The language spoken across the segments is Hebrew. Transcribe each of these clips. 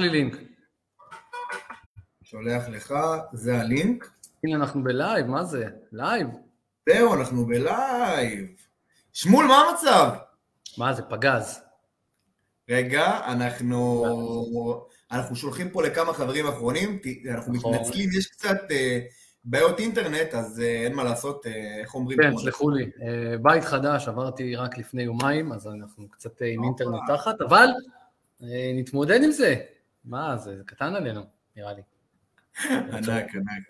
לי לינק. שולח לך, זה הלינק. הנה אנחנו ב live, מה זה? live. זהו, אנחנו ב live. שמול, מה המצב? מה זה, פגז. רגע, אנחנו, אנחנו שולחים פה לכמה חברים אחרונים, אנחנו נכון. מתנצלים, יש קצת אה, בעיות אינטרנט, אז אה, אין מה לעשות, אה, איך אומרים? כן? סלחו לי. בית חדש, עברתי רק לפני יומיים, אז אנחנו קצת עם. אינטרנט תחת, אבל נתמודד עם זה. מה, זה קטן עלינו, נראה לי. ענק, ענק.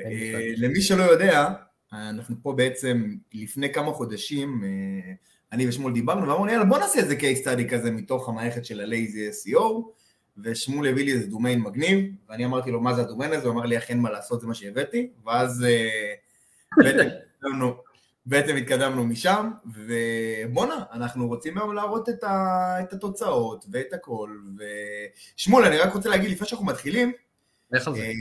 אה. למי שלא יודע, אנחנו פה בעצם לפני כמה חודשים, אה, אני ושמואל דיברנו, ואמרנו, יאללה, בוא נעשה איזה case study כזה מתוך המערכת של ה-Lazy SEO, ושמואל הביא לי איזה דומיין מגניב, ואני אמרתי לו, מה זה הדומיין הזה? הוא אמר לי, אין מה לעשות, זה מה שהבאתי, ואז אה, בעצם התקדמנו, משם, ובואנה, אנחנו רוצים היום להראות את, ה, את התוצאות ואת הכל, ושמואל, אני רק רוצה להגיד, לפני שאנחנו מתחילים, על זה. אה,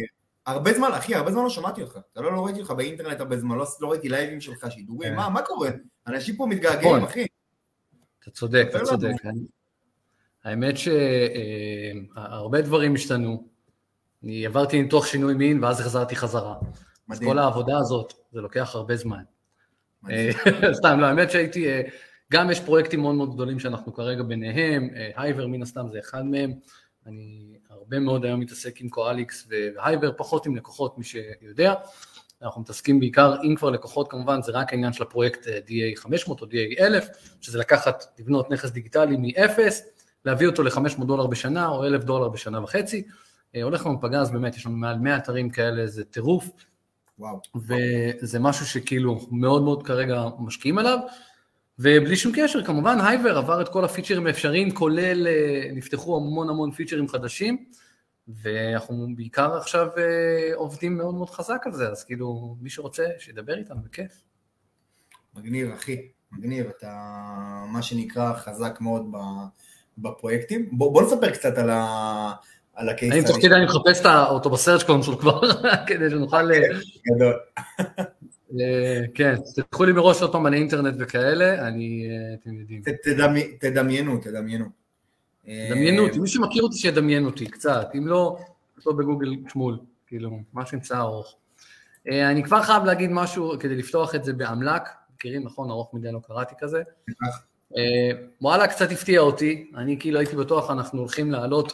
הרבה זמן, אחי, הרבה זמן לא שמעתי אותך. אתה לא, לא ראיתי אותך באינטרנט הרבה זמן, לא, לא ראיתי לייבים שלך, שידורים, כן. מה, מה קורה? אנשים פה מתגעגעים, נכון. אחי. אתה צודק, אתה צודק. האמת שהרבה דברים השתנו. אני עברתי ניתוח שינוי מין ואז החזרתי חזרה. אז מדהים. כל העבודה הזאת, זה לוקח הרבה זמן. אה, סתם, לא, האמת שהייתי, אה, גם יש פרויקטים מאוד מאוד גדולים שאנחנו כרגע ביניהם, אה, הייבר מן הסתם זה אחד מהם, אני הרבה מאוד היום מתעסק עם קואליקס והייבר, פחות עם לקוחות, מי שיודע. אנחנו מתעסקים בעיקר, אם כבר לקוחות כמובן, זה רק העניין של הפרויקט DA 500 או DA 1000, שזה לקחת, לבנות נכס דיגיטלי מאפס, להביא אותו ל-500 דולר בשנה או 1,000 דולר בשנה וחצי. הולך לנו פגז, באמת, יש לנו מעל 100 אתרים כאלה, זה טירוף. וואו. וזה משהו שכאילו מאוד מאוד כרגע משקיעים עליו, ובלי שום קשר, כמובן הייבר עבר את כל הפיצ'רים האפשריים, כולל אה, נפתחו המון המון פיצ'רים חדשים, ואנחנו בעיקר עכשיו אה, עובדים מאוד מאוד חזק על זה, אז כאילו מי שרוצה שידבר איתנו, בכיף. מגניב, אחי. מגניב. אתה, מה שנקרא, חזק מאוד ב, בפרויקטים. בוא, בוא נספר קצת על ה... על ה case. אני תוך כדי אני מחפש את אותו ב Search Console כבר, כדי שנוכל... אה, גדול. אה, כן, תלכו לי מראש עוד פעם על האינטרנט וכאלה, אני, אה, אתם יודעים. תדמיינו, תדמיינו. דמיינו אה, אותי, מי שמכיר אותי שידמיין אותי קצת, אם לא, לא בגוגל שמול, כאילו, עם שיער ארוך. אה, אני כבר חייב להגיד משהו כדי לפתוח את זה באמל"ק, מכירים, נכון, ארוך מדי לא קראתי כזה. אה, וואלה, קצת הפתיע אותי, אני כאילו הייתי בטוח, אנחנו הולכים להעלות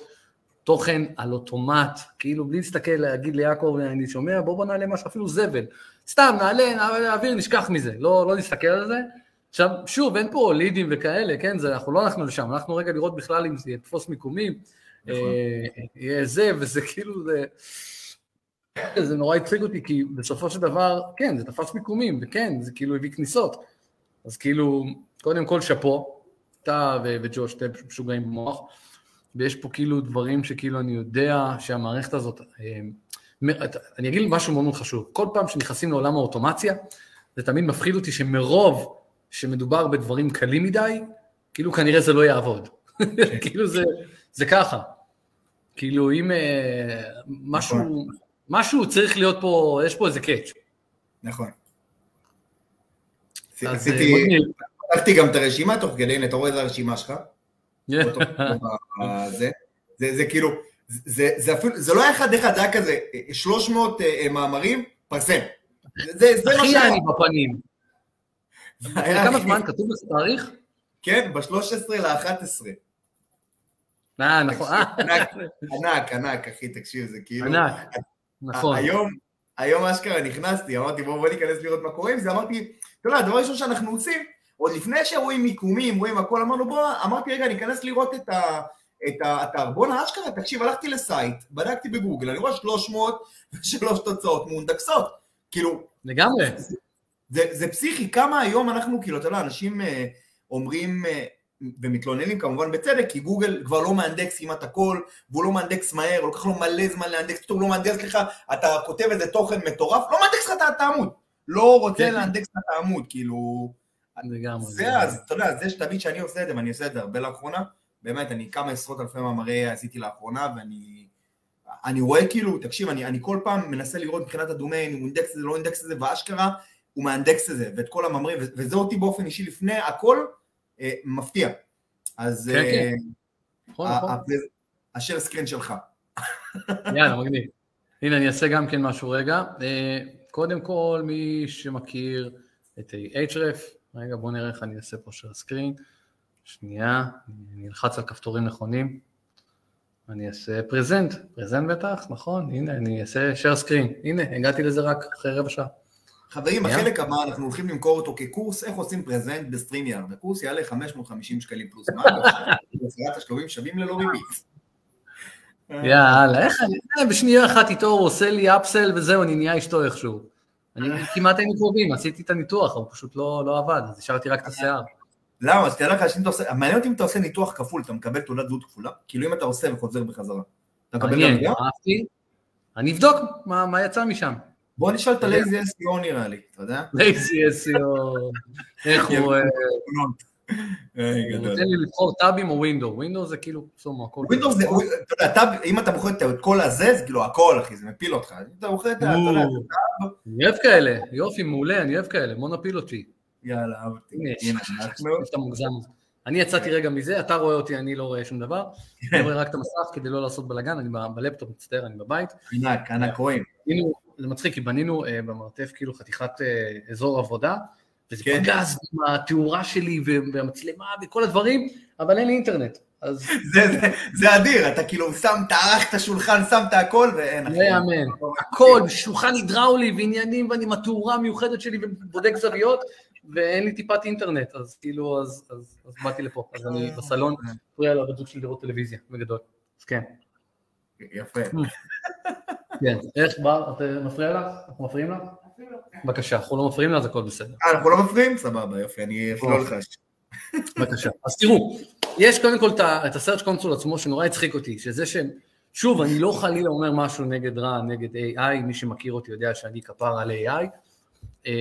תוכן על אוטומט, כאילו בלי להסתכל, להגיד ליעקב, אני שומע, בוא בוא נעלה משהו, אפילו זבל. סתם, נעלה, נעביר, נשכח מזה, לא, לא נסתכל על זה. עכשיו, שוב, אין פה לידים וכאלה, כן, זה, אנחנו לא הלכנו לשם, הלכנו רגע לראות בכלל אם זה יתפוס מיקומים, נכון. אה, יהיה זה, וזה כאילו, זה... זה נורא הצחיק אותי, כי בסופו של דבר, כן, זה תפס מיקומים, וכן, זה כאילו הביא כניסות. אז כאילו, קודם כל שאפו, אתה וג'וש, אתם משוגעים במוח, ויש פה כאילו דברים שכאילו אני יודע שהמערכת הזאת, אה, אני אגיד משהו מאוד מאוד חשוב, כל פעם שנכנסים לעולם האוטומציה, זה תמיד מפחיד אותי שמרוב שמדובר בדברים קלים מדי, כאילו כנראה זה לא יעבוד. כאילו זה, זה ככה. כאילו אם אה, משהו, משהו צריך להיות פה, יש פה איזה קאץ'. נכון. עשיתי, אה. פתחתי גם את הרשימה תוך כדי, הנה, אתה רואה את הרשימה שלך? אותו- זה, זה, זה כאילו, זה, זה אפילו, זה לא היה אחד אחד, זה היה כזה, 300 אה, מאמרים, פרסם. זה, זה הכי. אני בפנים. כמה זמן כתוב בזה תאריך? כן, ב-13 ל-11. אה, נכון. אה, ענק, ענק, ענק, אחי, תקשיב, זה כאילו... ענק. נכון. היום, היום אשכרה נכנסתי, אמרתי בואו בוא ניכנס לראות מה קורה עם זה, אמרתי, אתה יודע, הדבר הראשון שאנחנו עושים, עוד לפני שרואים מיקומים, רואים הכל, אמרנו בוא, אמרתי רגע, ניכנס לראות את ה... את האתר, בואנה אשכרה, תקשיב, הלכתי לסייט, בדקתי בגוגל, אני רואה 303 תוצאות מאונדקסות, כאילו, לגמרי. זה, זה פסיכי, כמה היום אנחנו, כאילו, אתה יודע, אנשים אה, אומרים אה, ומתלוננים כמובן בצדק, כי גוגל כבר לא מאנדקס כמעט הכל, והוא לא מאנדקס מהר, הוא לוקח לו מלא זמן לאנדקס, פתאום לא מאנדקס לך, אתה כותב איזה תוכן מטורף, לא מאנדקס לך את העמוד, לא רוצה כן. לאנדקס לך את העמוד, כאילו, לגמרי. זה אז, אתה יודע, זה שתמיד שאני עושה את זה, ואני עושה את זה הרבה לאחרונה, באמת, אני כמה עשרות אלפי מאמרי עשיתי לאחרונה, ואני אני רואה כאילו, תקשיב, אני, אני כל פעם מנסה לראות מבחינת הדומיין, אם הוא אינדקס את זה, לא אינדקס את זה, ואשכרה, הוא מאנדקס את זה, ואת כל המאמרים, ו- וזה אותי באופן אישי לפני הכל אה, מפתיע. אז כן, אה, כן. נכון, נכון. ה share screen שלך. יאללה, מגניב. הנה, אני אעשה גם כן משהו רגע. אה, קודם כל, מי שמכיר את Ahrefs, רגע, בואו נראה איך אני אעשה פה share screen. שנייה, אני אלחץ על כפתורים נכונים. אני אעשה present, present בטח, נכון? הנה, אני אעשה share screen. הנה, הגעתי לזה רק אחרי רבע שעה. חברים, בחלק הבא אנחנו הולכים למכור אותו כקורס איך עושים present ב StreamYard. הקורס יעלה 550 שקלים פלוס מע"מ, בעשרה תשלומים שווים ללא ריבית. יאללה, איך אני, בשנייה אחת איתו הוא עושה לי upsell וזהו, אני נהיה אשתו איכשהו. אני כמעט היינו קרובים, עשיתי את הניתוח, הוא פשוט לא, לא עבד, אז השארתי רק את השיער. למה? אז תדע לך מעניין אותי אם אתה עושה ניתוח כפול, אתה מקבל תעודת זהות כפולה? כאילו אם אתה עושה וחוזר בחזרה. אתה מקבל גם אהבתי. אני אבדוק מה, מה יצא משם. בוא נשאל את ה Lazy SEO נראה לי, אתה יודע? Lazy SEO, איך הוא... הוא נותן לי לבחור טאבים או window, window זה כאילו, פסום, הכל. window זה, אתה יודע, tab, אם אתה בוחר את כל הזה, זה כאילו הכל, אחי, זה מפיל אותך. אם אתה בוחר את ה... אני אוהב כאלה, יופי, מעולה, אני אוהב כאלה, בוא נפיל אותי. יאללה, אהבתי. אני יצאתי רגע מזה, אתה רואה אותי, אני לא רואה שום דבר. אני רואה רק את המסך כדי לא לעשות בלאגן, אני בלפטופ, מצטער, אני בבית. ענק, ענק רואים. זה מצחיק, כי בנינו במרתף כאילו חתיכת אזור עבודה, וזה כן. פגז עם התאורה שלי והמצלמה וכל הדברים, אבל אין לי אינטרנט. אז... זה, זה, זה אדיר, אתה כאילו שם, טרח את השולחן, שם את הכל ואין אחר. לא יאמן, הכל, שולחן הידראולי ועניינים, ואני עם התאורה המיוחדת שלי ובודק זוויות, ואין לי טיפת אינטרנט, אז כאילו, אז, אז, אז באתי לפה, אז אני בסלון, פריע לבת זוג שלי לראות טלוויזיה, בגדול, אז כן. יפה. כן, איך בר, את מפריע לך? אנחנו מפריעים לך? בבקשה, אנחנו לא מפריעים לה, אז הכל בסדר. אה, אנחנו לא מפריעים? סבבה, יופי, אני אפלול לך. בבקשה. אז תראו, יש קודם כל את הסרצ' קונסול עצמו שנורא הצחיק אותי, שזה שהם, שוב, אני לא חלילה אומר משהו נגד רע, נגד AI, מי שמכיר אותי יודע שאני כפר על AI, אה,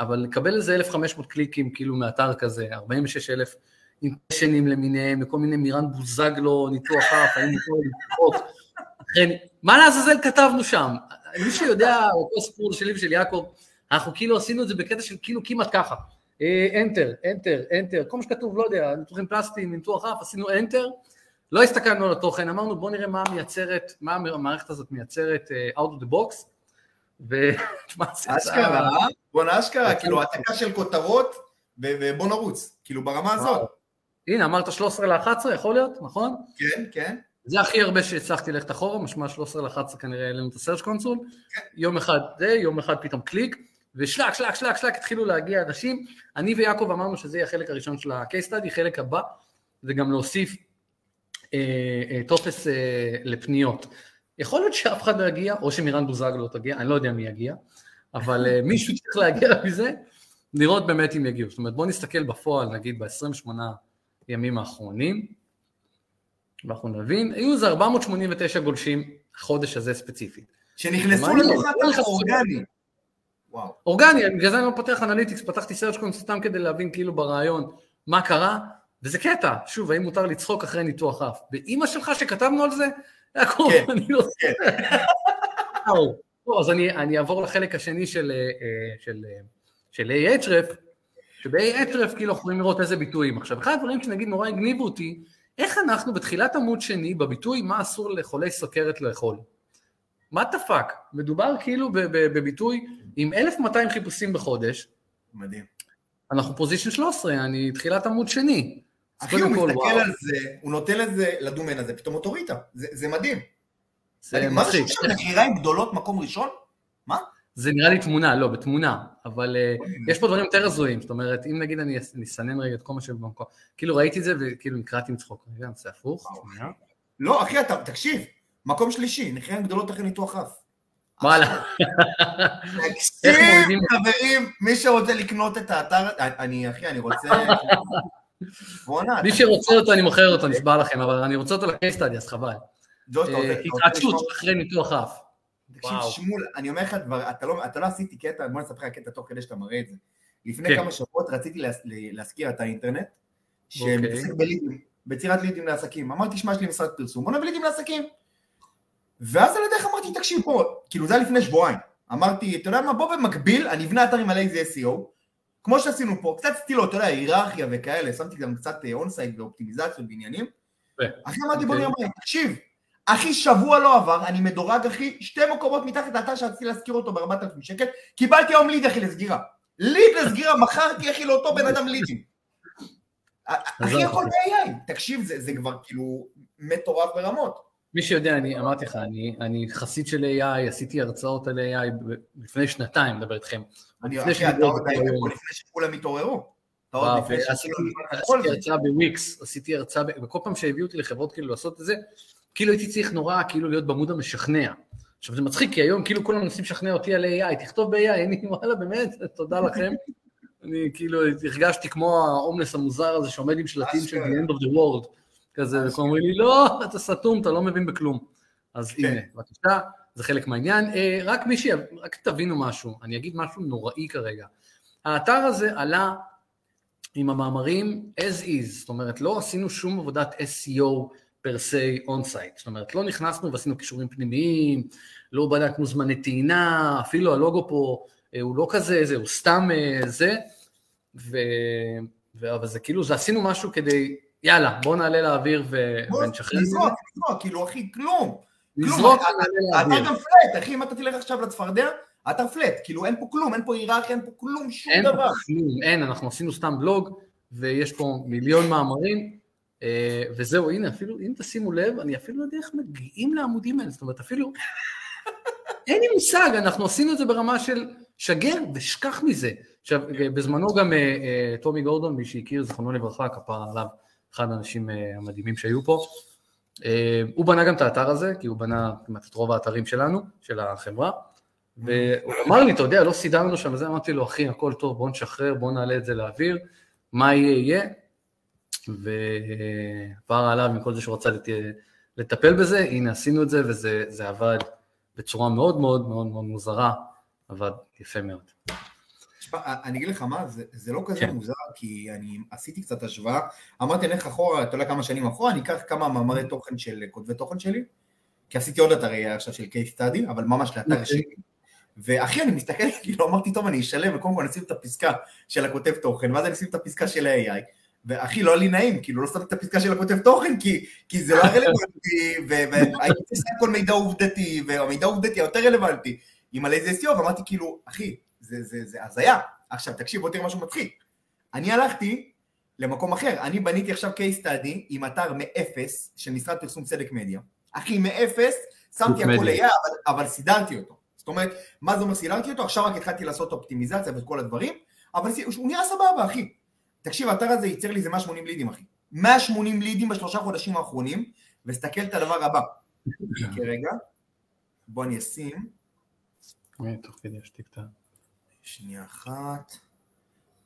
אבל לקבל איזה 1,500 קליקים כאילו מאתר כזה, 46,000 אינטרשנים למיניהם, וכל מיני מירן בוזגלו, ניתוח אף, האם ניתוח ניתוח, מה לעזאזל כתבנו שם? מי שיודע, אותו סיפור שלי ושל יעקב, אנחנו כאילו עשינו את זה בקטע של כאילו כמעט ככה. אנטר, אנטר, אנטר, כל מה שכתוב, לא יודע, ניתוחים פלסטיים, ניתוח אף, עשינו אנטר, לא הסתכלנו על התוכן, אמרנו בוא נראה מה מייצרת, מה המערכת הזאת מייצרת uh, out of the box, ו... אשכרה, בוא נאשכרה, כאילו העתקה של כותרות, ובוא נרוץ, כאילו ברמה הזאת. הנה, אמרת 13 ל-11, יכול להיות, נכון? כן, כן. זה הכי הרבה שהצלחתי ללכת אחורה, משמע 13 ל-11 כנראה העלינו את ה Search Console, יום אחד זה, יום אחד פתאום קליק, ושלק, שלק, שלק, שלק, התחילו להגיע אנשים, אני ויעקב אמרנו שזה יהיה החלק הראשון של ה-case study, חלק הבא, זה גם להוסיף אה, אה, טופס אה, לפניות. יכול להיות שאף אחד לא יגיע, או שמירן בוזגלו לא תגיע, אני לא יודע מי יגיע, אבל אה, מישהו צריך להגיע מזה, לראות באמת אם יגיעו. זאת אומרת, בואו נסתכל בפועל, נגיד ב-28 ימים האחרונים, ואנחנו נבין, היו איזה 489 גולשים החודש הזה ספציפית. שנכנסו לתוך האתר אורגני. וואו. אורגני, בגלל זה אני לא פותח Analytics, פתחתי Search Console סתם כדי להבין כאילו ברעיון מה קרה, וזה קטע, שוב, האם מותר לצחוק אחרי ניתוח אף? באימא שלך שכתבנו על זה? יעקב, כן, אני לא... כן. אז אני, אני אעבור לחלק השני של, אה, של, אה, של Ahrefs, שב-Ahrefs כאילו יכולים לראות איזה ביטויים. עכשיו, אחד הדברים שנגיד נורא הגניבו אותי, איך אנחנו בתחילת עמוד שני בביטוי מה אסור לחולי סוכרת לאכול? מה the fuck? מדובר כאילו בביטוי עם 1,200 חיפושים בחודש. מדהים. אנחנו position 13, אני תחילת עמוד שני. אחי, הוא מסתכל וואו. על זה, הוא נותן לזה לדומיין הזה, פתאום אוטוריטה. זה, זה מדהים. זה מה זה שיש מחיריים גדולות מקום ראשון? מה? זה נראה לי תמונה, לא, בתמונה, אבל אה, יש פה דברים יותר הזויים, זאת אומרת, אם נגיד אני אסנן רגע את כל מה שבמקום, כאילו ראיתי את זה וכאילו נקרעתי עם צחוק, אני עושה הפוך, לא, אחי, אתה, תקשיב, מקום שלישי, נחיין גדולות אחרי ניתוח אף. וואלה. תקשיב, חברים, מי שרוצה לקנות את האתר, אני, אחי, אני רוצה... מי שרוצה אותו, אני מוכר אותו, נשבע לכם, אבל אני רוצה אותו לקייסטאדי, אז חבל. אה, התעקשות אחרי ניתוח אף. תקשיב, שמול, אני אומר לך דבר, אתה לא, אתה לא עשיתי קטע, בוא נספר לך קטע תוך כדי שאתה מראה את זה. לפני כן. כמה שבועות רציתי להס, להזכיר את האינטרנט, שמתעסק okay. בלידים, ביצירת לידים לעסקים. אמרתי, שמע, יש לי משרד פרסום, בוא נביא לידים לעסקים. ואז על ידך אמרתי, תקשיב פה, כאילו זה היה לפני שבועיים. אמרתי, אתה יודע מה, בוא במקביל, אני אבנה אתר עם איזה SEO, כמו שעשינו פה, קצת סטילות, אתה יודע, היררכיה וכאלה, שמתי גם קצת אונסייט ואופטימיזציות בעניינים. אחי אמרתי, בוא נראה מה, תקשיב, אחי, שבוע לא עבר, אני מדורג, אחי, שתי מקומות מתחת לאתר שרציתי להזכיר אותו ב-4,000 שקל, קיבלתי היום ליד, אחי, לסגירה. ליד לסגירה, מכרתי, אחי, לאותו בן אדם לידים. אחי, הכל ב-AI. תקשיב, זה, זה כבר כאילו מטורף ברמות. מי שיודע, אני אמרתי לך, אני, אני חסיד של AI, עשיתי הרצאות על AI לפני שנתיים, מדבר איתכם. אני, אחי, אתה עוד היית פה לפני שכולם התעוררו. עשיתי הרצאה בוויקס, עשיתי הרצאה, וכל פעם שהביאו אותי לחברות כאילו לעשות את זה, כאילו הייתי צריך נורא כאילו להיות בעמוד המשכנע. עכשיו זה מצחיק, כי היום כאילו כולם מנסים לשכנע אותי על AI, תכתוב ב-AI, אני וואלה באמת, תודה לכם. אני כאילו הרגשתי כמו ההומלס המוזר הזה שעומד עם שלטים של The End of the World, כזה, וכולם אומרים לי, לא, אתה סתום, אתה לא מבין בכלום. אז כן. הנה, בבקשה, זה חלק מהעניין. אה, רק מי ש... רק תבינו משהו, אני אגיד משהו נוראי כרגע. האתר הזה עלה עם המאמרים as is, זאת אומרת, לא עשינו שום עבודת SEO per se on site, זאת אומרת, לא נכנסנו ועשינו קישורים פנימיים, לא בדקנו זמני טעינה, אפילו הלוגו פה אה, הוא לא כזה, זה, הוא סתם אה, זה, ו... ו... אבל זה כאילו, זה עשינו משהו כדי, יאללה, בואו נעלה לאוויר ו... ונשחרר. לזרוק, לזרוק, כאילו, אחי, כלום. לזרוק, אתה גם פלט, אחי, אם אתה תלך עכשיו לצפרדע, אתה פלט, כאילו אין פה כלום, אין פה היררכיה, אין פה כלום, שום אין דבר. אין פה כלום, אין, אנחנו עשינו סתם בלוג, ויש פה מיליון מאמרים, וזהו, הנה, אפילו, אם תשימו לב, אני אפילו לא יודע איך מגיעים לעמודים האלה, זאת אומרת, אפילו, אין לי מושג, אנחנו עשינו את זה ברמה של שגר ושכח מזה. עכשיו, בזמנו גם uh, uh, טומי גורדון, מי שהכיר, זכרונו לברכה, כפר עליו, אחד האנשים המדהימים שהיו פה, הוא בנה גם את האתר הזה, כי הוא בנה כמעט את רוב האתרים שלנו, של החברה, והוא אמר לי, אתה יודע, לא סידרנו שם, וזה אמרתי לו, אחי, הכל טוב, בוא נשחרר, בוא נעלה את זה לאוויר, מה יהיה יהיה, ועבר עליו מכל זה שהוא רצה לת... לטפל בזה, הנה עשינו את זה, וזה עבד בצורה מאוד מאוד מאוד מאוד מוזרה, עבד יפה מאוד. אני אגיד לך מה, זה, זה לא כזה כן. מוזר, כי אני עשיתי קצת השוואה, אמרתי, אלך אחורה, אתה יודע כמה שנים אחורה, אני אקח כמה מאמרי תוכן של כותבי תוכן שלי, כי עשיתי עוד אתרי עכשיו של case study, אבל ממש לאתר אוקיי. שלי. ואחי, אני מסתכל, כאילו, אמרתי, טוב, אני אשלם, וקודם כל אני אשים את הפסקה של הכותב תוכן, ואז אני אשים את הפסקה של ה-AI, ואחי, לא היה לי נעים, כאילו, לא שמתי את הפסקה של הכותב תוכן, כי, כי זה לא רלוונטי, והייתי צריך כל מידע עובדתי, והמידע העובדתי היותר רלוונטי, עם על איזה SEO, ואמרתי, כאילו, אחי, זה, זה, זה הזיה. עכשיו, תקשיב, בוא תראה משהו מצחיק. אני הלכתי למקום אחר, אני בניתי עכשיו case study עם אתר מאפס של משרד פרסום צדק מדיה. אחי, מאפס, שמתי הכל ליד, אבל, אבל סידרתי אותו. זאת אומרת, מה זה אומר סידרתי אותו? עכשיו רק התחלתי לעשות אופטימיזציה ואת כל הדברים, אבל הוא נראה סבבה, אחי. תקשיב, האתר הזה ייצר לי איזה 180 לידים, אחי. 180 לידים בשלושה חודשים האחרונים, וסתכל את הדבר הבא. רגע, בוא אני אשים. תוך כדי אשתיק את ה... שנייה אחת.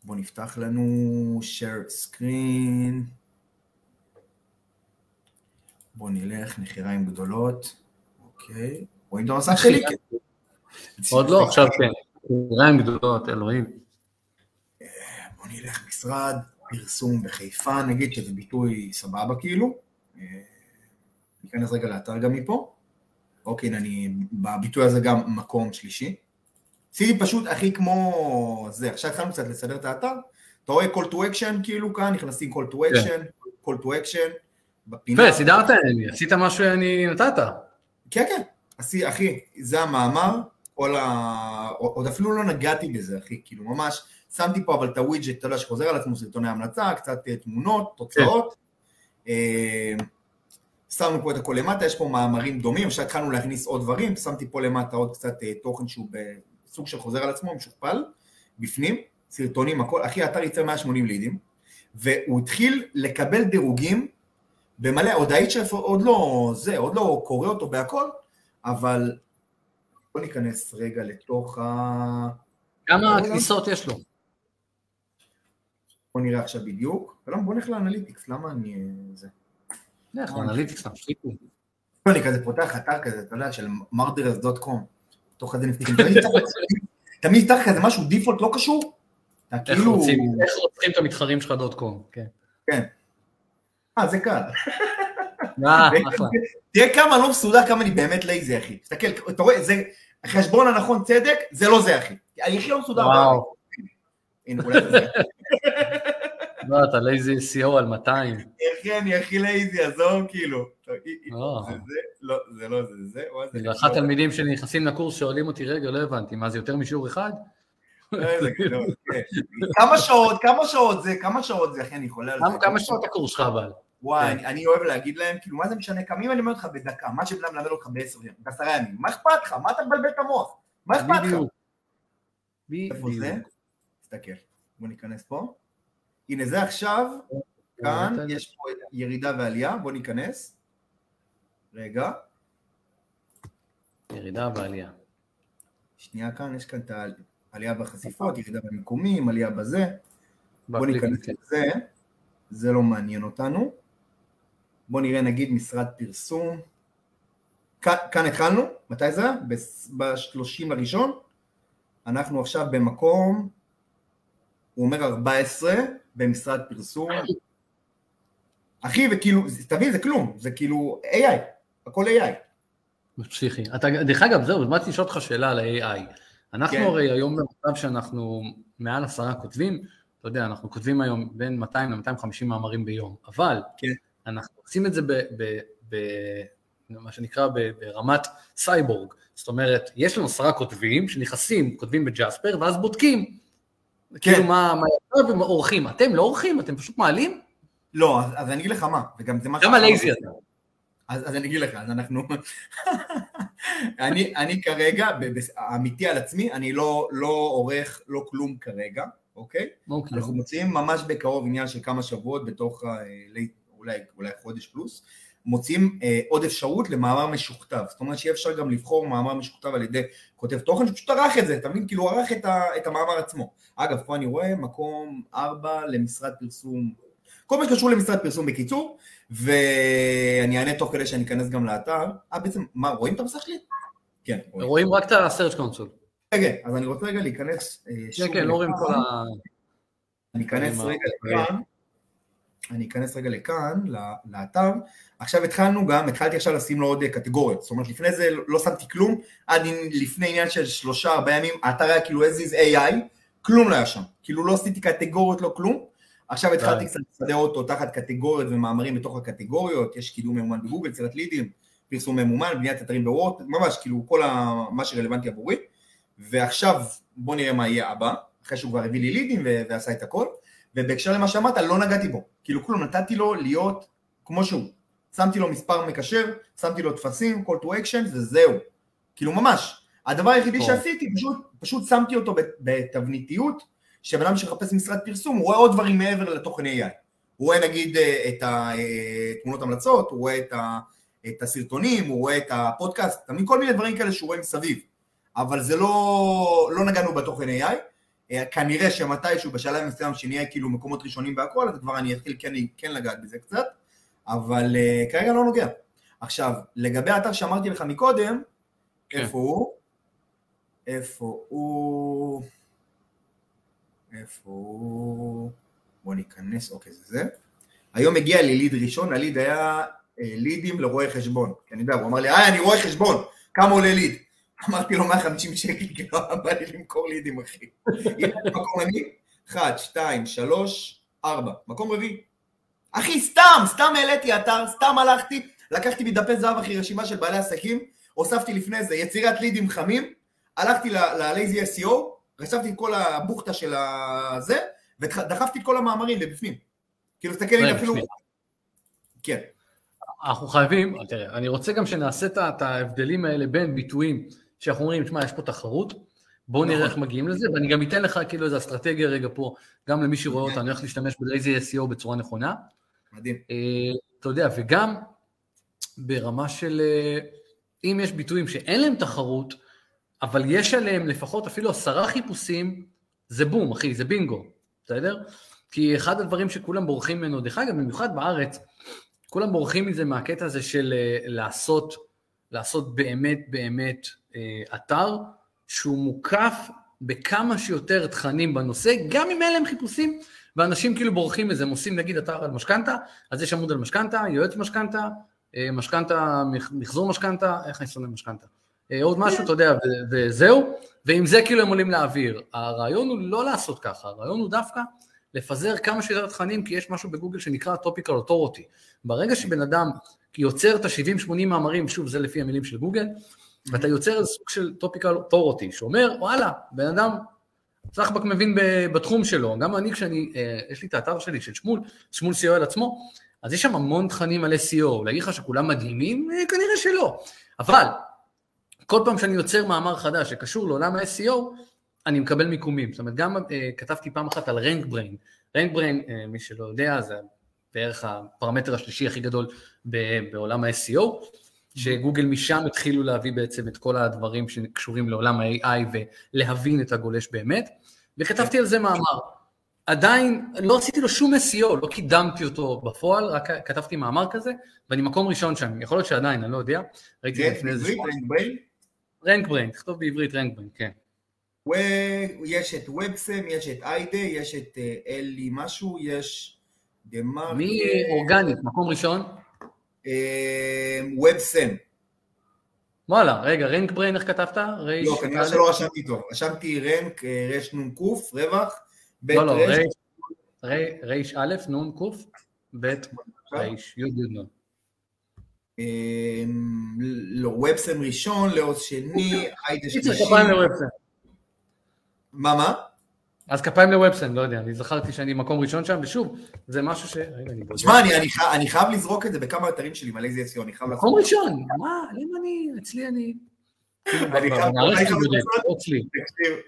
בוא נפתח לנו share screen. בוא נלך, נחיריים גדולות. אוקיי. רואים את המסך שלי? עוד לא, עכשיו כן. נחיריים גדולות, אלוהים. בוא נלך משרד, פרסום בחיפה, נגיד שזה ביטוי סבבה כאילו. ניכנס רגע לאתר גם מפה. אוקיי, אני בביטוי הזה גם מקום שלישי. עשיתי פשוט הכי כמו זה, עכשיו התחלנו קצת לסדר את האתר, אתה רואה call to action כאילו כאן, נכנסים call to action, כן. call to action, בפינה. סידרת, עשית משהו שאני נתת. כן, כן, אחי, אחי, זה המאמר, כל ה... עוד אפילו לא נגעתי בזה, אחי, כאילו ממש, שמתי פה אבל את הווידג'ט, אתה יודע, שחוזר על עצמו, סרטוני המלצה, קצת אה, תמונות, תוצאות. כן. אה, שמנו פה את הכל למטה, יש פה מאמרים דומים, עכשיו התחלנו להכניס עוד דברים, שמתי פה למטה עוד קצת אה, תוכן שהוא סוג של חוזר על עצמו, משוכפל, בפנים, סרטונים, הכל, אחי, האתר ייצר 180 לידים, והוא התחיל לקבל דירוגים במלא, עוד היית שעוד לא זה, עוד לא קורא אותו בהכל, אבל בוא ניכנס רגע לתוך ה... כמה כניסות יש לו? בוא נראה עכשיו בדיוק. בוא נלך ל Analytics, למה אני... זה. נלך ל Analytics, תמשיכו. אני כזה פותח אתר כזה, אתה יודע, של murderers.com. תוך כזה נפתחים. תמיד יפתח כזה משהו default לא קשור. איך כאילו- רוצחים את המתחרים שלך dot com, כן. כן. אה, זה קל. אה, תראה כמה לא מסודר, כמה אני באמת lazy, אחי. תסתכל, אתה רואה, זה חשבון הנכון צדק, זה לא זה, אחי. אני הכי לא מסודר. וואו. הנה, אולי זה. לא, אתה lazy SEO על 200. אחי, אני הכי lazy, עזוב, כאילו. אה. זה זה, לא, זה לא זה, זה, זה זה אחד תלמידים שנכנסים לקורס שואלים אותי, רגע, לא הבנתי, מה זה יותר משיעור אחד? איזה גדול, כן. כמה שעות, כמה שעות זה, כמה שעות זה, אחי, אני חולה על זה. כמה שעות הקורס שלך אבל? וואי, כן. אני- אוהב להגיד להם, כאילו, מה זה משנה כמה, אם אני אומר לך בדקה, מה שבן אדם מלמד אותך בעשר ימים, בעשרה ימים, מה אכפת לך? מה אתה מבלבל את המוח? מה אכפת לך? בדיוק. איפה זה? תסתכל, בוא ניכנס פה. הנה זה עכשיו, כאן, אתה- יש פה ירידה ועלייה, בוא ניכנס. רגע, ירידה ועלייה. שנייה כאן, יש כאן את העלייה בחשיפות, ירידה במיקומים, עלייה בזה. בוא ניכנס באפליקציה. לזה, זה לא מעניין אותנו. בוא נראה נגיד משרד פרסום. כאן, כאן התחלנו, מתי זה היה? ב-30 לראשון. אנחנו עכשיו במקום, הוא אומר 14 במשרד פרסום. אחי, וכאילו, תבין, זה כלום, זה כאילו AI, הכל AI. פסיכי. אתה, דרך אגב, זהו, באתי לשאול אותך שאלה על ה-AI. אנחנו כן. הרי היום במצב שאנחנו מעל עשרה כותבים, אתה יודע, אנחנו כותבים היום בין 200 ל-250 מאמרים ביום, אבל כן. אנחנו עושים את זה ב... ב, ב מה שנקרא ב- ברמת סייבורג, זאת אומרת, יש לנו עשרה כותבים שנכנסים, כותבים ב Jasper, ואז בודקים, כן. כאילו מה, מה יצא ועורכים, אתם לא עורכים, אתם פשוט מעלים? לא, אז, אז אני אגיד לך מה, וגם זה מה כמה lazy אתה? אז, אז אני אגיד לך, אז אנחנו... אני, אני כרגע, אמיתי על עצמי, אני לא, לא עורך, לא כלום כרגע, אוקיי? אוקיי. אנחנו מוציאים ממש בקרוב עניין של כמה שבועות, בתוך ה- לי- אולי, אולי חודש פלוס, מוציאים אה, עוד אפשרות למאמר משוכתב. זאת אומרת שיהיה אפשר גם לבחור מאמר משוכתב על ידי כותב תוכן שפשוט ערך את זה, אתה מבין? כאילו ערך את, ה, את המאמר עצמו. אגב, פה אני רואה מקום ארבע למשרד פרסום, כל מה שקשור למשרד פרסום בקיצור, ואני אענה תוך כדי שאני אכנס גם לאתר. אה, בעצם, מה, רואים את המסך שלי? כן, רואים. רואים רק את ה-search console. רגע, אז אני רוצה רגע להיכנס אה, שוב כן, כן, לא רואים. כל ה... אני אכנס רגע לכאן, אני אכנס רגע לכאן, לאתר. עכשיו התחלנו גם, התחלתי עכשיו לשים לו עוד אה, קטגוריות. זאת אומרת, לפני זה לא שמתי כלום, עד לפני עניין של שלושה, ארבעה ימים, האתר היה כאילו as is AI, כלום לא היה שם. כאילו לא עשיתי קטגוריות, לא כלום. עכשיו התחלתי די. קצת לסדר אותו תחת קטגוריות ומאמרים בתוך הקטגוריות, יש קידום ממומן בגוגל, צלת לידים, פרסום ממומן, בניית אתרים בוורט, ממש כאילו כל ה... מה שרלוונטי עבורי. ועכשיו בוא נראה מה יהיה הבא, אחרי שהוא כבר הביא לי לידים ו- ועשה את הכל, ובהקשר למה שאמרת, לא נגעתי בו, כאילו כלום, נתתי לו להיות כמו שהוא. שמתי לו מספר מקשר, שמתי לו טפסים, call to action, וזהו. כאילו ממש. הדבר היחידי. שעשיתי, פשוט, פשוט שמתי אותו בת- בתבניתיות, שבן אדם שמחפש משרד פרסום, הוא רואה עוד דברים מעבר לתוכן AI. הוא רואה נגיד אה, את התמונות המלצות, הוא רואה את, ה, את הסרטונים, הוא רואה את הפודקאסט, מבין? כל מיני דברים כאלה שהוא רואה מסביב. אבל זה לא, לא נגענו בתוכן AI, אה, כנראה שמתישהו בשלב מסוים שנהיה כאילו מקומות ראשונים והכל, אז כבר אני אתחיל כן, כן לגעת בזה קצת, אבל uh, כרגע לא נוגע. עכשיו, לגבי האתר שאמרתי לך מקודם, כן. איפה הוא? איפה הוא? איפה הוא? בוא ניכנס, אוקיי, זה זה. היום הגיע לי ליד ראשון, הליד היה אה, לידים לרואי חשבון. כי אני יודע, הוא אמר לי, היי, אני רואה חשבון, כמה עולה ליד? אמרתי לו 150 שקל, כי לא בא לי למכור לידים, אחי. מקום אני, 1, 2, 3, 4, מקום רביעי. אחי, סתם, סתם העליתי אתר, סתם הלכתי, לקחתי מדפי זהב, אחי, רשימה של בעלי עסקים, הוספתי לפני זה יצירת לידים חמים, הלכתי ל-Lazy SEO, רשמתי את כל הבוכטה של הזה, ודחפתי את כל המאמרים לבפנים. כאילו, תסתכל, הנה אפילו... כן. אנחנו חייבים, תראה, אני רוצה גם שנעשה את ההבדלים האלה בין ביטויים שאנחנו אומרים, תשמע, יש פה תחרות, בואו נראה נכון. איך מגיעים לזה, ואני גם אתן לך כאילו איזו אסטרטגיה רגע פה, גם למי שרואה אותנו, איך להשתמש בלייזי SEO בצורה נכונה. מדהים. אה, אתה יודע, וגם ברמה של, אה, אם יש ביטויים שאין להם תחרות, אבל יש עליהם לפחות אפילו עשרה חיפושים, זה בום, אחי, זה בינגו, בסדר? כי אחד הדברים שכולם בורחים ממנו, דרך אגב, במיוחד בארץ, כולם בורחים מזה מהקטע הזה של אה, לעשות, לעשות באמת באמת אתר שהוא מוקף בכמה שיותר תכנים בנושא, גם אם אין להם חיפושים, ואנשים כאילו בורחים מזה, הם עושים נגיד אתר על משכנתה, אז יש עמוד על משכנתה, יועץ משכנתה, אה, משכנתה, מח- מחזור משכנתה, איך אני שונא משכנתה? אה, עוד משהו, אתה יודע, וזהו, ועם זה כאילו הם עולים לאוויר. הרעיון הוא לא לעשות ככה, הרעיון הוא דווקא לפזר כמה שיותר תכנים, כי יש משהו בגוגל שנקרא topical authority. ברגע שבן אדם יוצר את ה-70-80 מאמרים, שוב, זה לפי המילים של גוגל, ואתה יוצר איזה סוג של topical authority, שאומר, וואלה, בן אדם סחבק מבין בתחום שלו, גם אני כשאני, אה, יש לי את האתר שלי של שמול, שמול co.il עצמו, אז יש שם המון תכנים על SEO, להגיד לך שכולם מדהימים? אה, כנראה שלא. אבל, כל פעם שאני יוצר מאמר חדש שקשור לעולם ה-SEO, אני מקבל מיקומים. זאת אומרת, גם אה, כתבתי פעם אחת על רנק בריין. רנק בריין, מי שלא יודע, זה בערך הפרמטר השלישי הכי גדול בעולם ה-SEO, שגוגל משם התחילו להביא בעצם את כל הדברים שקשורים לעולם ה-AI ולהבין את הגולש באמת, וכתבתי על זה מאמר. עדיין, לא עשיתי לו שום SEO, לא קידמתי אותו בפועל, רק כתבתי מאמר כזה, ואני מקום ראשון שם, יכול להיות שעדיין, אני לא יודע. ראיתי לפני איזה שבוע. רנק בריין? תכתוב בעברית רנק בריין, כן. יש את ובסם, יש את איידה, יש את אה, אלי משהו, יש דה מרק... מי אורגנית, מקום ראשון? ובסם. וואלה, רגע, רנק בריין, איך כתבת? לא, כנראה שלא רשמתי טוב. רשמתי רנק, אה, רש נון קוף, רווח, בית לא, לא, ריש א', נון קוף, בית ריש, י' י' נון. אמ, לא, ובסם ראשון, לעוז שני, היידה שלישי. מה, מה? אז כפיים לוובסם, לא יודע, אני זכרתי שאני מקום ראשון שם, ושוב, זה משהו ש... רגע, אני. תשמע, אני חייב לזרוק את זה בכמה אתרים שלי, מלא זה SEO, אני חייב לעשות... מקום ראשון, מה? למה אני... אצלי אני...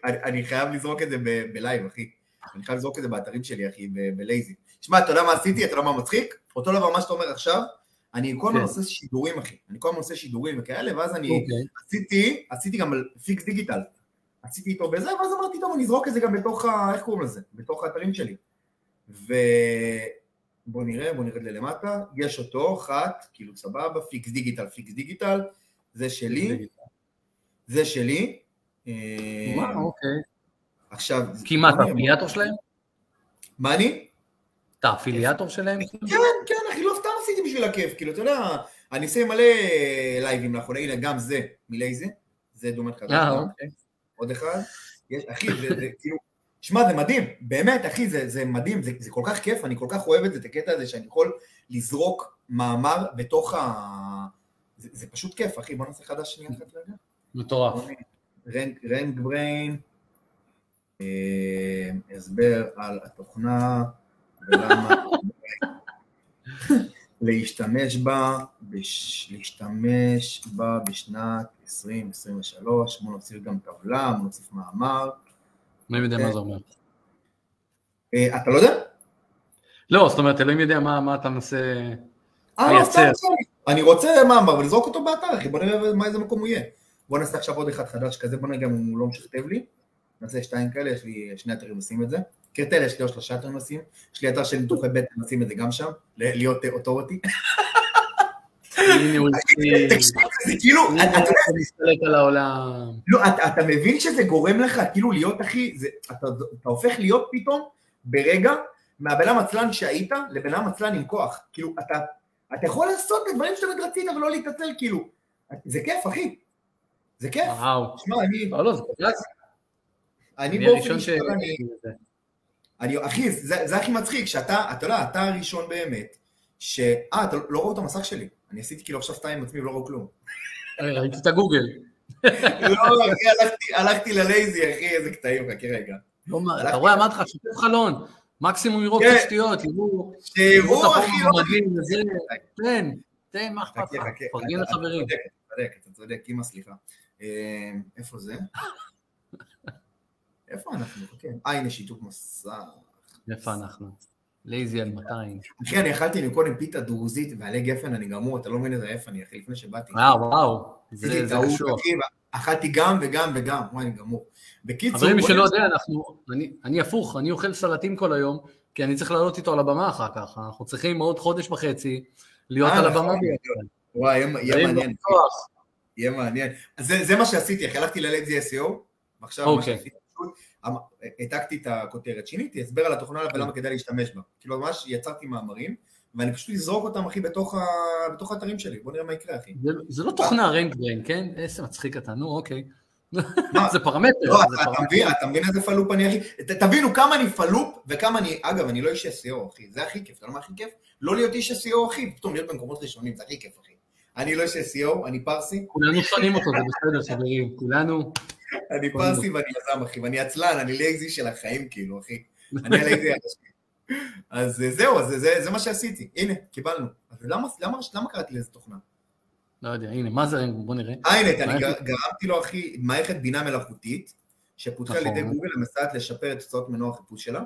אני חייב לזרוק את זה בלייב, אחי. אני חייב לזרוק את זה באתרים שלי, אחי, ב Lazy. שמע, אתה יודע מה עשיתי? אתה יודע מה מצחיק? אותו דבר מה שאתה אומר עכשיו, אני כל הזמן כן. עושה שידורים, אחי. אני כל הזמן עושה שידורים וכאלה, ואז אני אוקיי. עשיתי, עשיתי גם על Fix Digital. עשיתי איתו בזה, ואז אמרתי, טוב, אני אזרוק את זה גם בתוך ה... איך קוראים לזה? בתוך האתרים שלי. ובוא נראה, בוא נרד ללמטה. יש אותו, אחת, כאילו סבבה, Fix Digital, Fix Digital, זה שלי. זה שלי. מה, אוקיי. עכשיו... כי מה, אתה אפיליאטור שלהם? מה אני? אתה אפיליאטור שלהם? כן, כן, אחי, לא סתם עשיתי בשביל הכיף, כאילו, אתה יודע, אני עושה מלא לייבים לאחרונה, הנה, גם זה, מ Lazy, זה דומיין חדש. אה, אוקיי. עוד אחד, יש, אחי, זה, זה כאילו, שמע, זה מדהים, באמת, אחי, זה, זה מדהים, זה, זה כל כך כיף, אני כל כך אוהב את זה, את הקטע הזה, שאני יכול לזרוק מאמר בתוך ה... זה, זה פשוט כיף, אחי, בוא נעשה חדש שנייה אחת רגע. מטורף. רנג בריין, אה, הסבר על התוכנה ולמה להשתמש בה, בש, להשתמש בה בשנת 2023, בוא נוסיף גם טבלה, בוא נוסיף מאמר. מי יודע מה זה אומר? אה, אתה לא יודע? לא, זאת אומרת, אלוהים יודע מה אתה מנסה אה, לא, לייצר. אני רוצה מאמר ולזרוק אותו באתר, אחי, בוא נראה איזה מקום הוא יהיה. בוא נעשה עכשיו עוד אחד חדש כזה, בוא נראה גם אם הוא לא משכתב לי. נעשה שתיים כאלה, יש לי שני אתרים עושים את זה. קרטל, יש לי עוד שלושה אתרים עושים. יש לי אתר של ניתוחי בטן, עושים את זה גם שם, להיות אוטוריטי. זה כאילו, לא, אתה מבין שזה גורם לך כאילו להיות, אחי, אתה הופך להיות פתאום ברגע מהבן עצלן שהיית לבן עצלן עם כוח. כאילו, אתה יכול לעשות את הדברים שאתה רצית ולא להתעצל, כאילו. זה כיף, אחי. זה כיף. וואו. שמע, אני... לא, לא, זה קלאס. אני באופן אישי, אני, אחי, זה, הכי מצחיק, שאתה, אתה יודע, אתה הראשון באמת, ש... אה, אתה לא ראו את המסך שלי. אני עשיתי כאילו עכשיו שתיים עם עצמי ולא ראו כלום. ראיתי את הגוגל. לא, אחי, הלכתי ללייזי, אחי, איזה קטעים, חכה רגע. אתה רואה, אמרתי לך, שיתוף חלון. מקסימום יראו כן. תשתיות, יראו... שיראו, אחי, לא... תן, תן, מה אכפת לך? פרגן לחברים. אתה צודק, אתה צודק, אימא, סליחה. אה, איפה זה? איפה אנחנו? כן. אה, הנה שיתוף מסך. איפה אנחנו? לייזי על 200. אחי, אני אכלתי לי קודם פיתה דרוזית ועלי גפן, אני גמור, אתה לא מבין איזה איפה אני, אחי, לפני שבאתי. וואו, וואו, זה קשור. אכלתי גם וגם וגם, וואי, אני גמור. בקיצור... חברים, מי שלא יודע, אנחנו, אני הפוך, אני אוכל סלטים כל היום, כי אני צריך לעלות איתו על הבמה אחר כך, אנחנו צריכים עוד חודש וחצי להיות אה, על הבמה נכון. ביחד. וואי, יהיה מעניין. יהיה מעניין. זה מה שעשיתי, הלכתי ללייזי SEO, ועכשיו מה שעשיתי. פשוט אמ, העתקתי את הכותרת, שיניתי הסבר על התוכנה ולמה כדאי להשתמש בה. כאילו ממש יצרתי מאמרים, ואני פשוט אזרוק אותם אחי בתוך, האתרים שלי, בוא נראה מה יקרה אחי. זה, לא תוכנה RankBrain, כן? איזה מצחיק אתה, נו אוקיי. זה פרמטר. לא, אתה מבין, אתה מבין איזה פלופ אני הכי... תבינו כמה אני פלופ וכמה אני... אגב, אני לא איש SEO, אחי, זה הכי כיף, אתה יודע מה הכי כיף? לא להיות איש SEO, אחי, פתאום להיות במקומות ראשונים, זה הכי כיף, אחי. אני לא איש SEO, אני פרסי. כולנו שונאים אותו, זה בסדר, חברים, כולנו. אני פרסי ואני יזם, אחי, ואני עצלן, אני lazy של החיים, כאילו, אחי. אני ה lazy הראשי. אז זהו, זה מה שעשיתי. הנה, קיבלנו. אז למה קראתי לזה תוכנה? לא יודע, הנה, מה זה, בוא נראה. איינט, אני גרמתי לו, אחי, מערכת בינה מלאכותית, שפותחה על ידי נכון. גוגל המסייעת לשפר את תוצאות מנוע החיפוש שלה.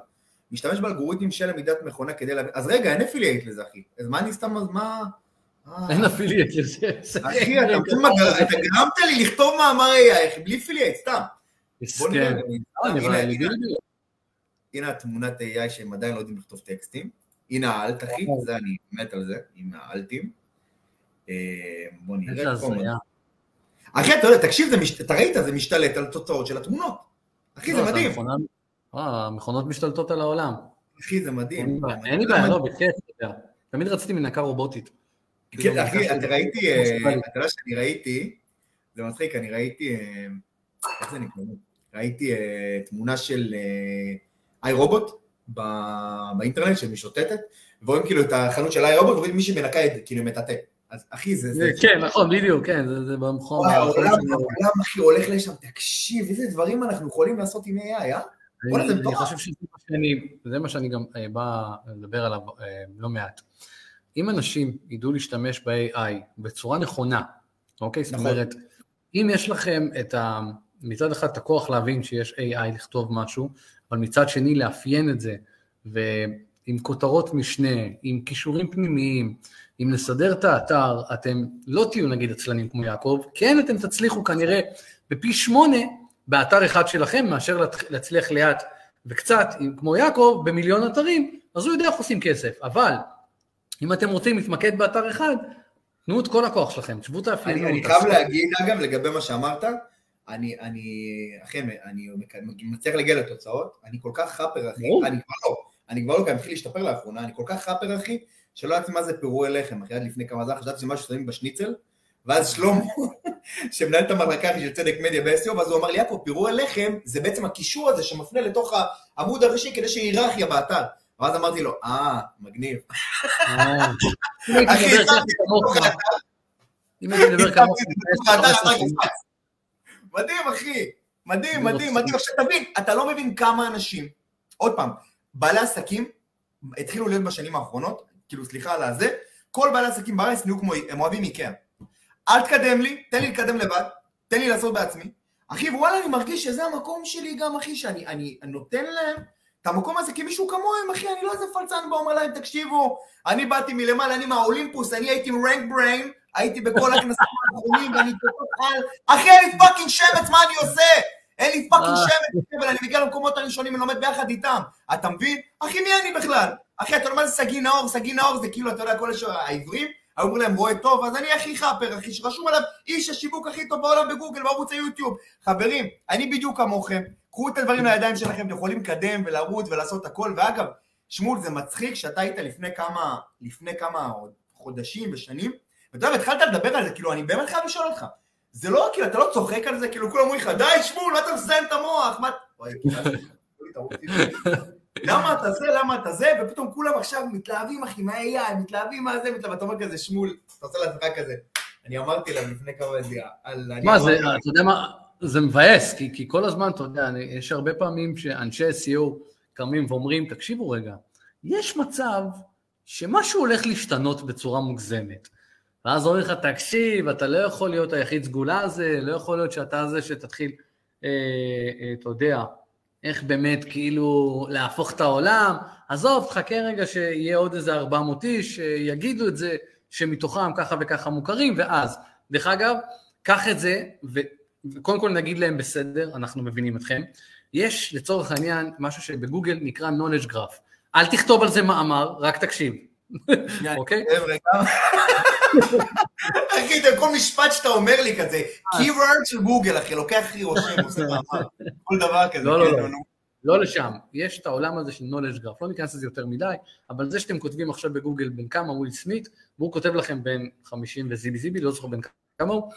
משתמש באלגוריתמים של למידת מכונה כדי להבין, אז רגע, אין affiliate לזה, אחי. אז מה אני סתם, אז מה... אין affiliate לזה. אחי, אתה גרמת לי לכתוב מאמר AI, בלי affiliate, סתם. אה, הנה התמונת AI שהם עדיין לא יודעים לכתוב טקסטים. הנה האלט, אחי, זה אני מת על זה, עם האלטים. אה, בוא נראה פה. אחי, אתה יודע, תקשיב, אתה ראית, זה משתלט על תוצאות של התמונות. אחי, זה לא, מדהים. אה, המכונות משתלטות על העולם. אחי, זה מדהים. אין לי בעיה, לא, בכיף, תמיד רציתי מנקה רובוטית. כן, אחי, אתה ראיתי, אה, אתה יודע שאני ראיתי, זה מצחיק, אני ראיתי, איך זה נקרא? ראיתי תמונה של איי רובוט באינטרנט שמשוטטת, ורואים כאילו את החנות של איי רובוט, ורואים מישהי מנקה את זה, כאילו מטאטא. אז אחי, זה... זה כן, נכון, בדיוק, כן, זה במכון. העולם, אחי, הולך לשם, תקשיב, איזה דברים אנחנו יכולים לעשות עם AI, אה? אני חושב שזה מה שאני גם אה, בא לדבר עליו אה, לא מעט. אם אנשים ידעו להשתמש ב-AI בצורה נכונה, אוקיי? זאת נכון. אומרת, אם יש לכם את ה... מצד אחד את הכוח להבין שיש AI לכתוב משהו, אבל מצד שני לאפיין את זה, ועם כותרות משנה, עם כישורים פנימיים, אם נסדר את האתר, אתם לא תהיו נגיד עצלנים כמו יעקב, כן אתם תצליחו כנראה בפי שמונה באתר אחד שלכם, מאשר להצליח לאט וקצת, כמו יעקב, במיליון אתרים, אז הוא יודע איך עושים כסף, אבל אם אתם רוצים להתמקד באתר אחד, תנו את כל הכוח שלכם, תשבו תאפיינו. אני, אני חייב להגיד, אגב, לגבי מה שאמרת, אני, אני, אחי, אני מצליח להגיע לתוצאות, אני כל כך חאפר, אחי, אני כבר לא, אני כבר לא, כי אני מתחיל להשתפר לאחרונה, אני כל כך חאפר, אחי, שלא ידעתי מה זה פירועי לחם, אחי, עד לפני כמה זמן, חשבתי שזה משהו ששמים בשניצל, ואז שלמה, שמנהל את המחלקה של צדק מדיה ב-SEO, ואז הוא אמר לי, יעקב, פירועי לחם זה בעצם הקישור הזה שמפנה לתוך העמוד הראשי כדי שיהיה היררכיה באתר. ואז אמרתי לו, אה, מגניב. אחי, שמתי כמוך. אם הייתי מדבר כמוך. מדהים, אחי. מדהים, מדהים, מדהים. עכשיו תבין, אתה לא מבין כמה אנשים, עוד פעם, בעלי עסקים התחילו להיות בשנים האחרונות, כאילו סליחה על הזה, כל בעלי עסקים בארץ נהיו כמו, הם אוהבים איקאה. אל תקדם לי, תן לי לקדם לבד, תן לי לעשות בעצמי. אחי, וואלה, אני מרגיש שזה המקום שלי גם, אחי, שאני אני, אני נותן להם את המקום הזה כמישהו כמוהם, אחי, אני לא איזה פלצן בא אומר להם, תקשיבו, אני באתי מלמעלה, אני מהאולימפוס, אני הייתי עם RankBrain, הייתי בכל הכנסים האחרונים, ואני כל על... אחי, אין לי fucking שמץ, מה אני עושה? אין לי fucking אה. שמץ, אבל אני מגיע למקומות הראשונים, אני לומד ביחד איתם. אתה מבין? אחי, מי אני בכלל? אחי, אתה לומד סגי נאור, סגי נאור זה כאילו, אתה יודע, כל העברים, היו אומרים להם, רואה טוב, אז אני הכי חאפר, אחי, שרשום עליו איש השיווק הכי טוב בעולם בגוגל, בערוץ היוטיוב. חברים, אני בדיוק כמוכם, קחו את הדברים לידיים שלכם, אתם יכולים לקדם ולרוץ ולעשות הכל, ואגב, שמול, זה מצחיק שאתה היית לפני כמה, לפני כמה חודשים ושנים, ואתה יודע, התחלת לדבר על זה, כאילו, אני באמת חייב לשאול אותך, זה לא, כאילו, אתה לא צוחק על זה, כאילו, כולם אומרים לך, די, שמול, מה אתה מזיין את המוח, מה... למה אתה זה, למה אתה זה, ופתאום כולם עכשיו מתלהבים, אחי, מה AI, מתלהבים מה זה, מתלהבים, אתה אומר כזה, שמול, אתה עושה לעצמך כזה. אני אמרתי להם לפני כמה ידיעה, מה זה, אתה יודע מה, זה מבאס, כי, כי כל הזמן, אתה יודע, יש הרבה פעמים שאנשי SEO קמים ואומרים, תקשיבו רגע, יש מצב שמשהו הולך להשתנות בצורה מוגזמת. ואז אומרים לך, תקשיב, אתה לא יכול להיות היחיד סגולה הזה, לא יכול להיות שאתה זה שתתחיל, אה, אה, אתה יודע, איך באמת כאילו להפוך את העולם. עזוב, תחכה רגע שיהיה עוד איזה 400 איש שיגידו את זה, שמתוכם ככה וככה מוכרים, ואז. דרך אגב, קח את זה, וקודם כל נגיד להם בסדר, אנחנו מבינים אתכם. יש לצורך העניין משהו שבגוגל נקרא knowledge graph. אל תכתוב על זה מאמר, רק תקשיב. אוקיי? אחי, כל משפט שאתה אומר לי כזה, keyword של גוגל, אחי, לוקח לי רושם, עושה מאמר, כל דבר כזה. לא, לא, כן, לא. לא לשם, יש את העולם הזה של knowledge graph, לא ניכנס לזה יותר מדי, אבל זה שאתם כותבים עכשיו בגוגל בין כמה וויל סמית, והוא כותב לכם בין 50 וזיבי זיבי, לא זוכר בין כמה הוא,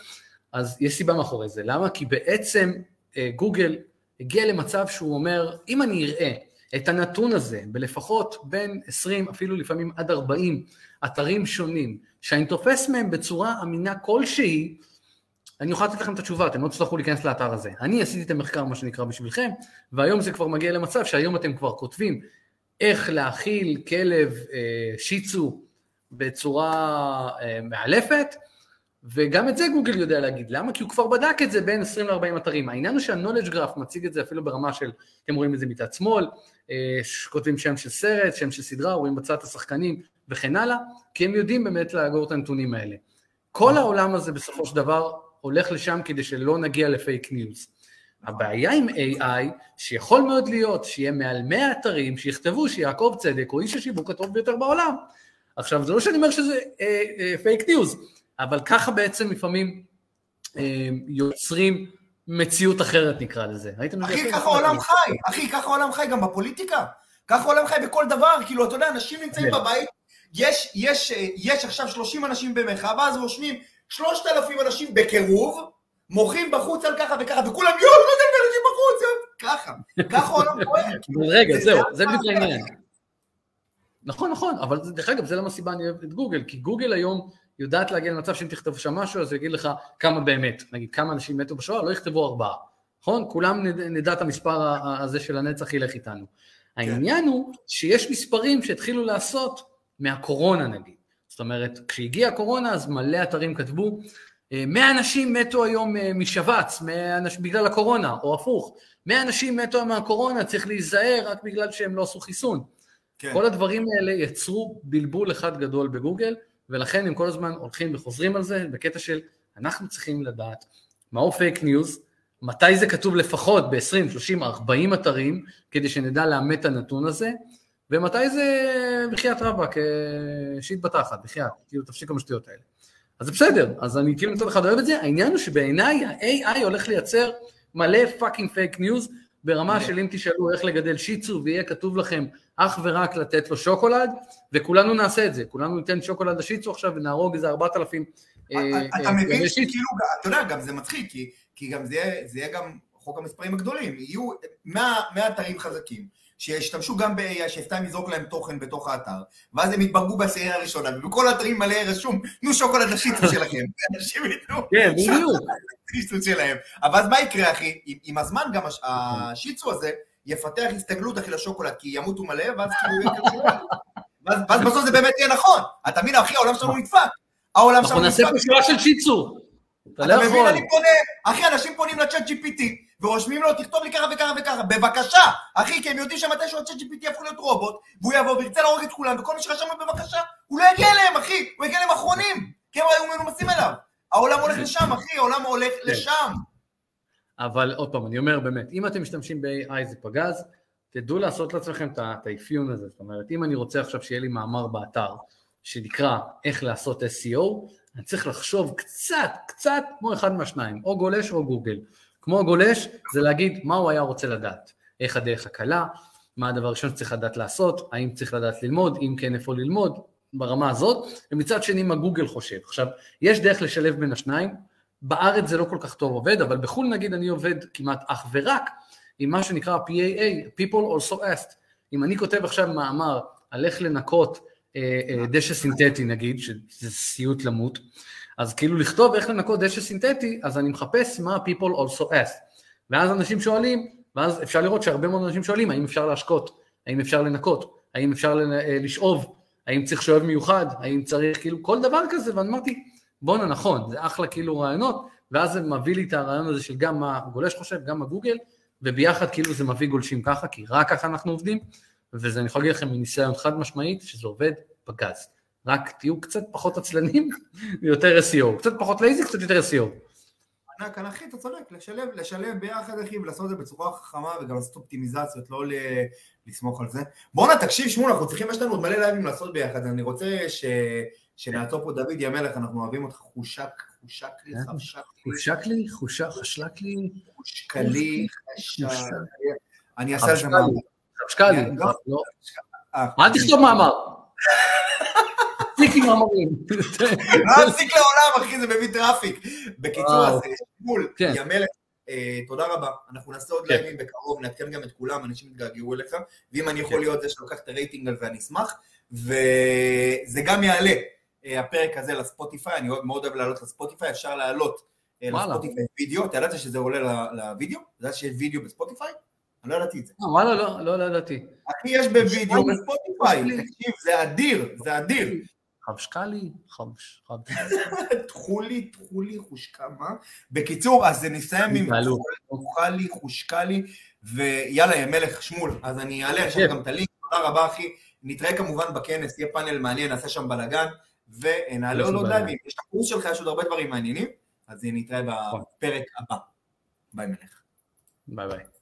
אז יש סיבה מאחורי זה. למה? כי בעצם אה, גוגל הגיע למצב שהוא אומר, אם אני אראה את הנתון הזה בלפחות בין 20, אפילו לפעמים עד 40 אתרים שונים, שאני תופס מהם בצורה אמינה כלשהי, אני אוכל לתת לכם את התשובה, אתם לא תצטרכו להיכנס לאתר הזה. אני עשיתי את המחקר, מה שנקרא, בשבילכם, והיום זה כבר מגיע למצב שהיום אתם כבר כותבים איך להאכיל כלב אה, שיצו בצורה אה, מאלפת, וגם את זה גוגל יודע להגיד. למה? כי הוא כבר בדק את זה בין 20 ל-40 אתרים. העניין הוא שה-knowledge graph מציג את זה אפילו ברמה של, אתם רואים את זה מצד שמאל, אה, כותבים שם של סרט, שם של סדרה, רואים בצד השחקנים וכן הלאה, כי הם יודעים באמת לאגור את הנתונים האלה. כל העולם הזה בסופו של דבר הולך לשם כדי שלא נגיע לפייק ניוז. הבעיה עם AI, שיכול מאוד להיות שיהיה מעל 100 אתרים שיכתבו שיעקב צדק הוא איש השיווק הטוב ביותר בעולם. עכשיו, זה לא שאני אומר שזה אה, אה, פייק ניוז, אבל ככה בעצם לפעמים אה, יוצרים מציאות אחרת נקרא לזה. אחי, ככה העולם חי, אחי, ככה העולם חי גם בפוליטיקה. ככה העולם חי בכל דבר, כאילו, אתה יודע, אנשים נמצאים כן. בבית, יש, יש, אה, יש עכשיו 30 אנשים במחאה, ואז רושמים 3,000 אנשים בקירוב, מוחים בחוץ על ככה וככה, וכולם יואו, לא יודע אנשים בחוץ, ככה, ככה העולם פועל. רגע, זהו, זה בדיוק העניין. נכון, נכון, אבל דרך אגב, זה למה הסיבה אני אוהב את גוגל, כי גוגל היום יודעת להגיע למצב שאם תכתוב שם משהו, אז יגיד לך כמה באמת, נגיד כמה אנשים מתו בשואה, לא יכתבו ארבעה, נכון? כולם נדע את המספר הזה של הנצח ילך איתנו. העניין הוא שיש מספרים שהתחילו לעשות מהקורונה נגיד. זאת אומרת, כשהגיעה הקורונה אז מלא אתרים כתבו, 100 אה, אנשים מתו היום אה, משבץ בגלל הקורונה, או הפוך, 100 אנשים מתו מהקורונה, צריך להיזהר רק בגלל שהם לא עשו חיסון. כן. כל הדברים האלה יצרו בלבול אחד גדול בגוגל, ולכן הם כל הזמן הולכים וחוזרים על זה, בקטע של אנחנו צריכים לדעת מהו פייק ניוז, מתי זה כתוב לפחות ב-20, 30, 40 אתרים, כדי שנדע לאמת את הנתון הזה, ומתי זה בחייאת רבאק, shit בתחת, בחייאת, כאילו תפסיק עם השטויות האלה. אז זה בסדר, אז אני כאילו מצד אחד אוהב את זה, העניין הוא שבעיניי ה-AI הולך לייצר מלא fucking פייק ניוז, ברמה של אם תשאלו איך לגדל שיצו ויהיה כתוב לכם אך ורק לתת לו שוקולד, וכולנו נעשה את זה, כולנו ניתן שוקולד לשיצו עכשיו ונהרוג איזה ארבעת אלפים. אה, אתה מבין שכאילו, אתה יודע, גם זה מצחיק, כי גם זה יהיה גם חוק המספרים הגדולים, יהיו 100 אתרים חזקים. שישתמשו גם ב-AI, שסתם יזרוק להם תוכן בתוך האתר, ואז הם יתברגו בעשירייה הראשונה, ובכל האתרים מלא רשום, תנו שוקולד לשיטו שלכם, ואנשים ייתנו כן. לשיטו שלהם. אבל אז מה יקרה, אחי? עם הזמן גם השיצו הזה יפתח הסתגלות, אחי, לשוקולד, כי ימותו מלא, ואז כאילו יהיה כזה ואז בסוף זה באמת יהיה נכון. אתה מבין, אחי, העולם שלנו נדפק. העולם שלנו נדפק. אנחנו נעשה פה שורה של שיצו. אתה לא מבין, אני פונה, אחי, אנשים פונים לצ'אט GPT, ורושמים לו, תכתוב לי ככה וככה וככה, בבקשה, אחי, כי הם יודעים שמתישהו הצ'אט GPT יהפוך להיות רובוט, והוא יבוא וירצה להרוג את כולם, וכל מי שרשם לו בבקשה, הוא לא יגיע אליהם, אחי, הוא יגיע אליהם אחרונים, כי הם היו מנומסים אליו. העולם הולך לשם, אחי, העולם הולך כן. לשם. אבל עוד פעם, אני אומר באמת, אם אתם משתמשים ב-AI זה פגז, תדעו לעשות לעצמכם את האפיון הזה, זאת אומרת, אם אני רוצה עכשיו שיהיה לי מאמר באתר, שנקרא איך לעשות SEO, אני צריך לחשוב קצת, קצת כמו אחד מהשניים, או גולש או גוגל. כמו גולש זה להגיד מה הוא היה רוצה לדעת, איך הדרך הקלה, מה הדבר הראשון שצריך לדעת לעשות, האם צריך לדעת ללמוד, אם כן איפה ללמוד, ברמה הזאת, ומצד שני מה גוגל חושב. עכשיו, יש דרך לשלב בין השניים, בארץ זה לא כל כך טוב עובד, אבל בחו"ל נגיד אני עובד כמעט אך ורק עם מה שנקרא PAA, People also asked. אם אני כותב עכשיו מאמר על איך לנקות אה, אה, דשא סינתטי נגיד, שזה סיוט למות, אז כאילו לכתוב איך לנקות דשא סינתטי, אז אני מחפש מה people also ask. ואז אנשים שואלים, ואז אפשר לראות שהרבה מאוד אנשים שואלים האם אפשר להשקות, האם אפשר לנקות, האם אפשר אה, לשאוב, האם צריך שואב מיוחד, האם צריך כאילו כל דבר כזה, ואני אמרתי, בואנה נכון, זה אחלה כאילו רעיונות, ואז זה מביא לי את הרעיון הזה של גם מה גולש חושב, גם מה גוגל, וביחד כאילו זה מביא גולשים ככה, כי רק ככה אנחנו עובדים, וזה אני יכול להגיד לכם מניסיון חד משמעית, שזה עובד בגז. רק תהיו קצת פחות עצלנים ויותר SEO, קצת פחות לייזי, קצת יותר SEO. ענק, אחי, אתה צודק, לשלב, לשלב ביחד, אחי, ולעשות את זה בצורה חכמה וגם לעשות אופטימיזציות, לא לסמוך על זה. בואנה, תקשיב, שמעו, אנחנו צריכים, יש לנו עוד מלא לייבים לעשות ביחד, אני רוצה ש... שנעצור פה דוד ימלך, אנחנו אוהבים אותך, חושק, חושק לי, אה? חשק לי. חושק לי, חושק, חשק לי. חושק לי, חשק אני אעשה על זה מאמר. חשקלי, לא. אל תכתוב מאמר. תפסיק עם המורים. לא אפסיק לעולם, אחי, זה מביא traffic. בקיצור. אז אה, שמול, כן. יא מלך, אה, תודה רבה. אנחנו נעשה עוד כן. לייבים בקרוב, נעדכן גם את כולם, אנשים יתגעגעו אליך, ואם אני יכול להיות זה שלוקח את הרייטינג על זה, אני אשמח. וזה גם יעלה, אה, הפרק הזה לספוטיפיי, אני מאוד אוהב לעלות לספוטיפיי, אפשר לעלות. לספוטיפיי וידאו, אתה ידעת שזה עולה לוידאו? אתה יודע שיש וידאו בספוטיפיי? אני לא ידעתי את זה. וואלה, לא, לא, לא ידעתי. אחי, יש בווידאו. בספוטיפיי. תקשיב, זה אדיר, זה אדיר. חבשקלי, חבש, חבש. טחולי, טחולי, חושקמה. בקיצור, אז נסיים עם. טחולי, חושקלי, ויאללה, יא מלך שמול. אז אני אעלה כן. גם את הלינק, תודה רבה אחי. נתראה כמובן בכנס, יהיה פאנל מעניין, נעשה שם בלאגן, ונעלה עוד. לייבים. יש את הקורס שלך, יש עוד הרבה דברים מעניינים, אז נתראה. בפרק הבא. ביי מלך. ביי ביי.